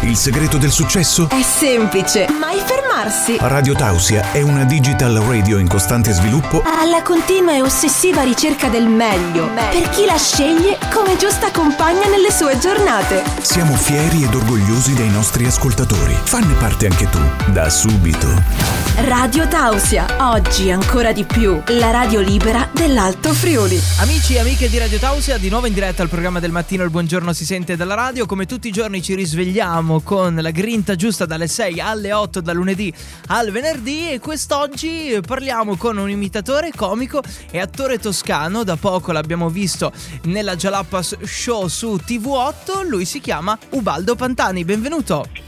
Il segreto del successo? È semplice, mai fermarsi. Radio Tausia è una digital radio in costante sviluppo Alla continua e ossessiva ricerca del meglio. Per chi la sceglie come giusta compagna nelle sue giornate. Siamo fieri ed orgogliosi dei nostri ascoltatori. Fanne parte anche tu, da subito. Radio Tausia, oggi ancora di più. La radio libera dell'Alto Friuli. Amici e amiche di Radio Tausia, di nuovo in diretta al programma del mattino Il Buongiorno si sente dalla radio. Come tutti i giorni ci risvegliamo con la grinta giusta dalle 6 alle 8 da lunedì al venerdì e quest'oggi parliamo con un imitatore, comico e attore toscano. Da poco l'abbiamo visto nella Jalapas Show su TV8. Lui si chiama Ubaldo Pantani. Benvenuto.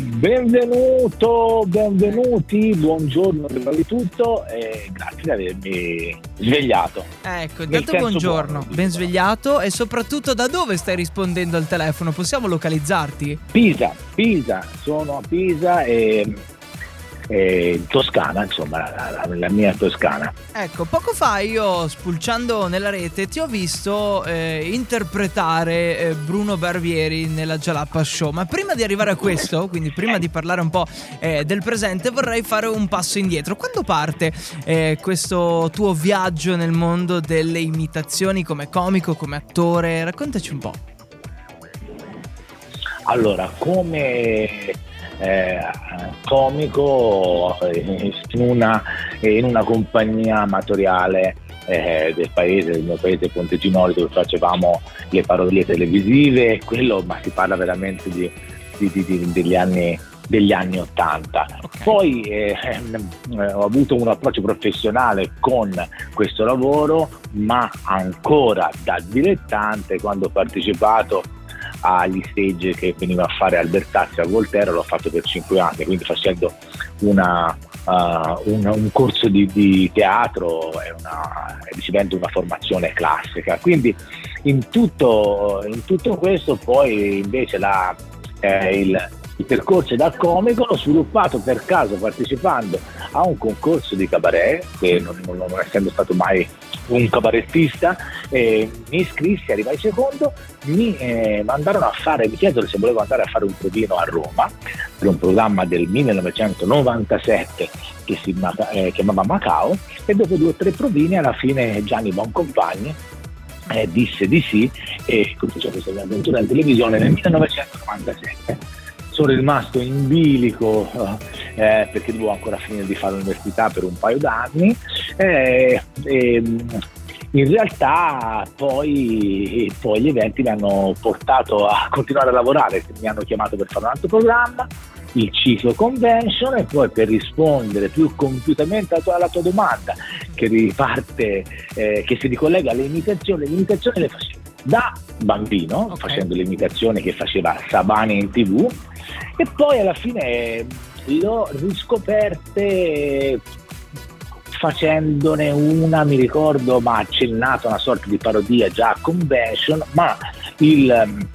Benvenuto, benvenuti, buongiorno prima di tutto e grazie di avermi svegliato. Ecco, intanto buongiorno, buono, ben svegliato e soprattutto da dove stai rispondendo al telefono? Possiamo localizzarti? Pisa, Pisa, sono a Pisa e, e in Toscana, insomma, la, la- mia Toscana. Ecco, poco fa io spulciando nella rete ti ho visto eh, interpretare eh, Bruno Barbieri nella Jalappa Show, ma prima di arrivare a questo, quindi prima di parlare un po' eh, del presente, vorrei fare un passo indietro. Quando parte eh, questo tuo viaggio nel mondo delle imitazioni come comico, come attore? Raccontaci un po'. Allora, come eh, comico eh, in una, in una compagnia amatoriale eh, del paese, del mio paese Ponteginoli, dove facevamo le parodie televisive, quello, ma si parla veramente di, di- di- degli anni degli anni 80. Ok. Poi eh, ehm, ho avuto un approccio professionale con questo lavoro, ma ancora da dilettante quando ho partecipato agli stage che veniva a fare Albertazzi a Volterra, l'ho fatto per cinque anni, quindi facendo una, uh, un, un corso di, di teatro e una, ricevendo una formazione classica. Quindi in tutto, in tutto questo poi invece la, eh, il, il percorso da comico l'ho sviluppato per caso partecipando a un concorso di cabaret, che non, non- non essendo stato mai un cabarettista, eh, mi iscrissi, arrivai secondo, mi eh, mandarono a fare, mi chiesero se volevo andare a fare un provino a Roma per un programma del 1997 che si eh, chiamava Macao e dopo due o tre provini alla fine Gianni Boncompagni eh, disse di sì e cominciò questa avventura in televisione nel 1997 sono rimasto in bilico eh, perché dovevo ancora finire di fare l'università per un paio d'anni eh, e, in realtà poi, poi gli eventi mi hanno portato a continuare a lavorare, mi hanno chiamato per fare un altro programma, il ciclo convention e poi per rispondere più compiutamente alla tua, alla tua domanda che riparte, eh, che si ricollega alle imitazioni, le imitazioni le facevo da bambino, Ok. facendo le imitazioni che faceva Sabani in tv e poi alla fine l'ho riscoperte facendone una, mi ricordo, ma accennato a una sorta di parodia già a convention, ma il ehm,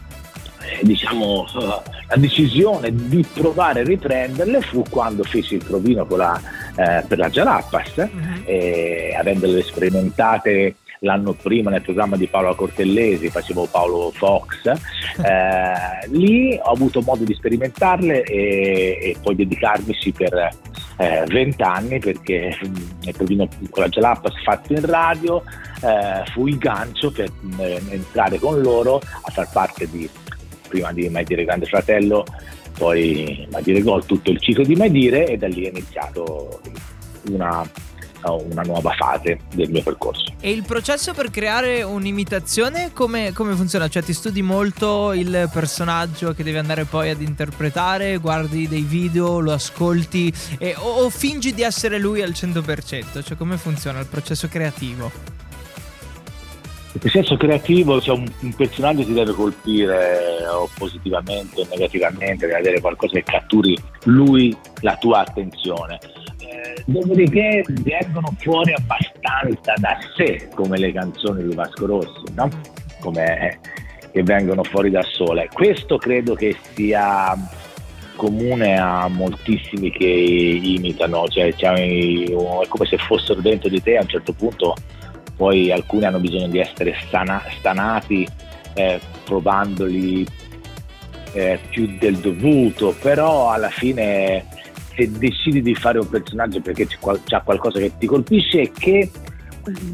eh, diciamo eh, la decisione di provare a riprenderle fu quando feci il provino con la, eh, per la Jalapas e avendole sperimentate l'anno prima nel programma di Paolo Cortellesi, facevo Paolo Fox, eh, lì ho avuto modo di sperimentarle e, e poi dedicarmici per vent'anni perché mm, il provino con la Jalapas fatto in radio eh, fu il gancio per eh, entrare con loro a far parte di prima di Mai Dire Grande Fratello poi Mai Dire Gol tutto il ciclo di Mai Dire e da lì è iniziato una, una nuova fase del mio percorso. E il processo per creare un'imitazione come, come funziona? Cioè ti studi molto il personaggio che devi andare poi ad interpretare, guardi dei video, lo ascolti e- o, o fingi di essere lui al 100%? Cioè come funziona il processo creativo? Il processo creativo, cioè un, un personaggio ti deve colpire o positivamente o negativamente, deve avere qualcosa che catturi lui la tua attenzione. Dopodiché vengono fuori abbastanza da sé, come le canzoni di Vasco Rossi, no? Come eh, che vengono fuori da sole. Questo credo che sia comune a moltissimi che imitano, cioè, cioè, è come se fossero dentro di te a un certo punto poi alcuni hanno bisogno di essere stana- stanati eh, provandoli eh, più del dovuto, però alla fine se decidi di fare un personaggio perché c'è, qual- c'è qualcosa che ti colpisce e che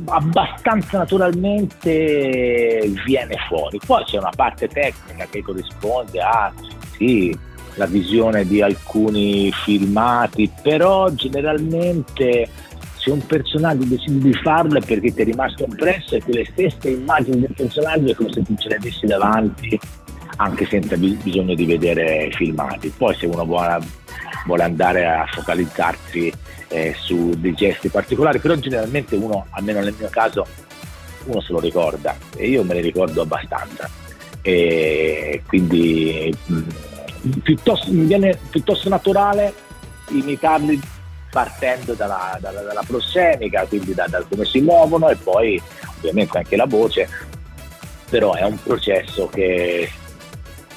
abbastanza naturalmente viene fuori. Poi c'è una parte tecnica che corrisponde a sì, la visione di alcuni filmati, però generalmente se un personaggio decidi di farlo è perché ti è rimasto impresso e quelle stesse immagini del personaggio è come se tu ce le avessi davanti anche senza bisogno di vedere filmati. Poi se uno vuole, andare a focalizzarsi eh, su dei gesti particolari, però generalmente uno, almeno nel mio caso, uno se lo ricorda e io me ne ricordo abbastanza. E quindi mh, mm, piuttosto, mi viene piuttosto naturale imitarli partendo dalla, dalla, dalla prossemica, quindi da, da, come si muovono e poi ovviamente anche la voce, però è un processo che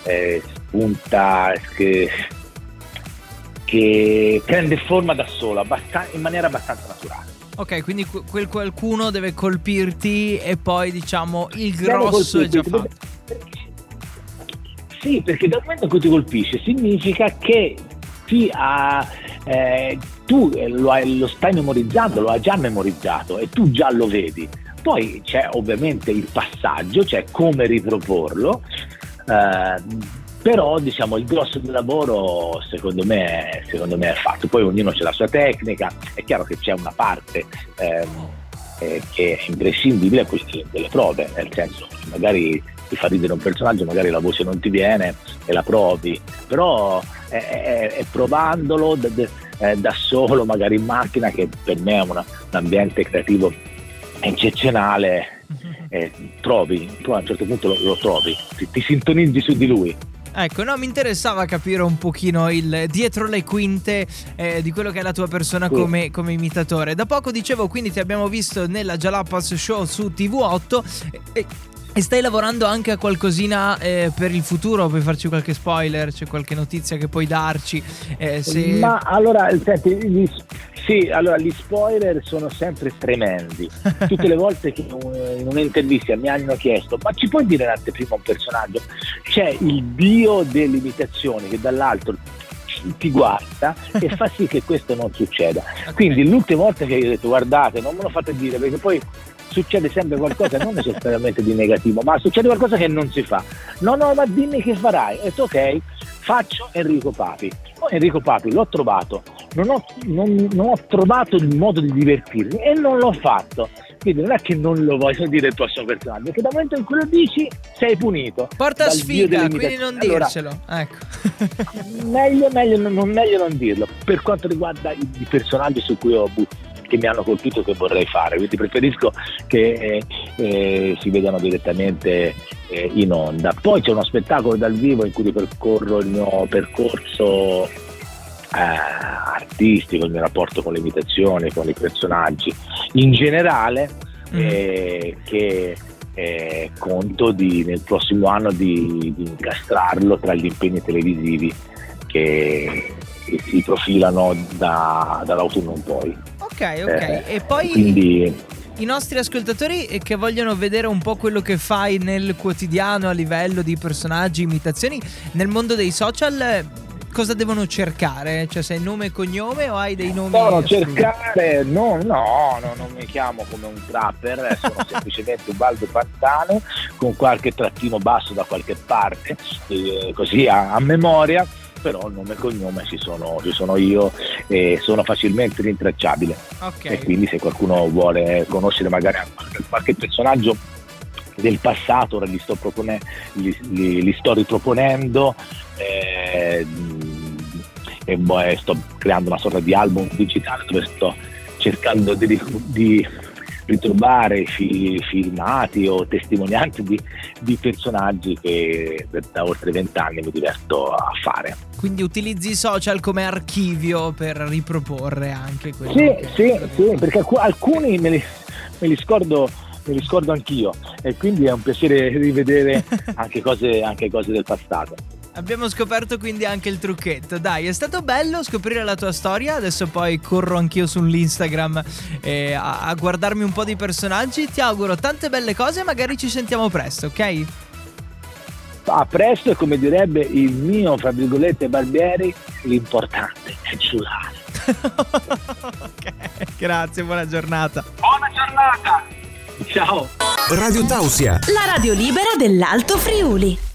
eh, spunta, che, che, prende forma da solo, in maniera abbastanza naturale. Ok, quindi quel qualcuno deve colpirti e poi diciamo il grosso è già fatto. Sì, perché dal momento in cui ti colpisce significa che ti ha, eh, tu lo, hai, lo stai memorizzando, lo hai già memorizzato e tu già lo vedi. Poi c'è ovviamente il passaggio, cioè come riproporlo eh, però diciamo il grosso del lavoro secondo me, secondo me, è fatto. Poi ognuno ha la sua tecnica. È chiaro che c'è una parte eh, che è imprescindibile a questi delle prove. Nel senso magari ti fa ridere un personaggio magari la voce non ti viene e la provi. Però è, è, è provandolo da, da, da, solo magari in macchina che per me è una, un ambiente creativo eccezionale eh, trovi, tu a un certo punto lo, lo trovi, ti, ti sintonizzi su di lui. Ecco, no, mi interessava capire un pochino il dietro le quinte eh, di quello che è la tua persona sì. come, come, imitatore. Da poco dicevo, quindi ti abbiamo visto nella Jalapas Show su TV8 e, e stai lavorando anche a qualcosina eh, per il futuro? Puoi farci qualche spoiler? C'è qualche notizia che puoi darci? Eh, se... Ma allora, senti, gli, sì, allora gli spoiler sono sempre tremendi. Tutte le volte che in un'intervista mi hanno chiesto: ma ci puoi dire un'anteprima un personaggio? C'è il dio delle imitazioni che dall'altro ti guarda e fa sì che questo non succeda. Quindi l'ultima volta che io ho detto guardate, non me lo fate dire perché poi succede sempre qualcosa non necessariamente di negativo, ma succede qualcosa che non si fa. No, no, ma dimmi che farai. E detto ok, faccio Enrico Papi. Poi Enrico Papi l'ho trovato, non ho, non, non ho, trovato il modo di divertirmi e non l'ho fatto. Quindi non è che non lo voglio dire il prossimo personaggio, perché dal momento in cui lo dici sei punito. Porta sfiga, quindi non dircelo. Allora, ecco. meglio, meglio, non, meglio non dirlo. Per quanto riguarda i, i personaggi su cui ho avuto che mi hanno colpito e che vorrei fare, quindi preferisco che eh, eh, si vedano direttamente eh, in onda. Poi c'è uno spettacolo dal vivo in cui ripercorro il mio percorso eh, artistico, il mio rapporto con le imitazioni, con i personaggi in generale, mm. Eh, che eh, conto di, nel prossimo anno di, di incastrarlo tra gli impegni televisivi che, che si profilano da, dall'autunno in poi. Ok, ok. Eh, e poi quindi... i nostri ascoltatori che vogliono vedere un po' quello che fai nel quotidiano a livello di personaggi, imitazioni, nel mondo dei social, cosa devono cercare? Cioè sei nome e cognome o hai dei nomi? Devono cercare, no, no, no, non mi chiamo come un trapper, sono semplicemente un baldo pantano con qualche trattino basso da qualche parte, eh, così a, a memoria però il nome e cognome ci sono, ci sono io e sono facilmente rintracciabile. Okay. E quindi se qualcuno vuole conoscere magari qualche personaggio del passato, ora li sto, propone- li, li, li sto riproponendo eh, e boh, sto creando una sorta di album digitale dove sto cercando di, di ritrovare fi, filmati o testimonianze di, di, personaggi che da oltre vent'anni mi diverto a fare. Quindi utilizzi i social come archivio per riproporre anche quello Sì, sì, sì, perché alcuni me li, me li scordo me li scordo anch'io e quindi è un piacere rivedere anche cose, anche cose del passato. Abbiamo scoperto quindi anche il trucchetto. Dai, è stato bello scoprire la tua storia. Adesso poi corro anch'io sull'Instagram eh, a, a guardarmi un po' di personaggi. Ti auguro tante belle cose e magari ci sentiamo presto, ok? A presto e come direbbe il mio, fra virgolette, Barbieri, l'importante è giurare. ok, grazie, buona giornata. Buona giornata! Ciao! Radio Tausia. La radio libera dell'Alto Friuli.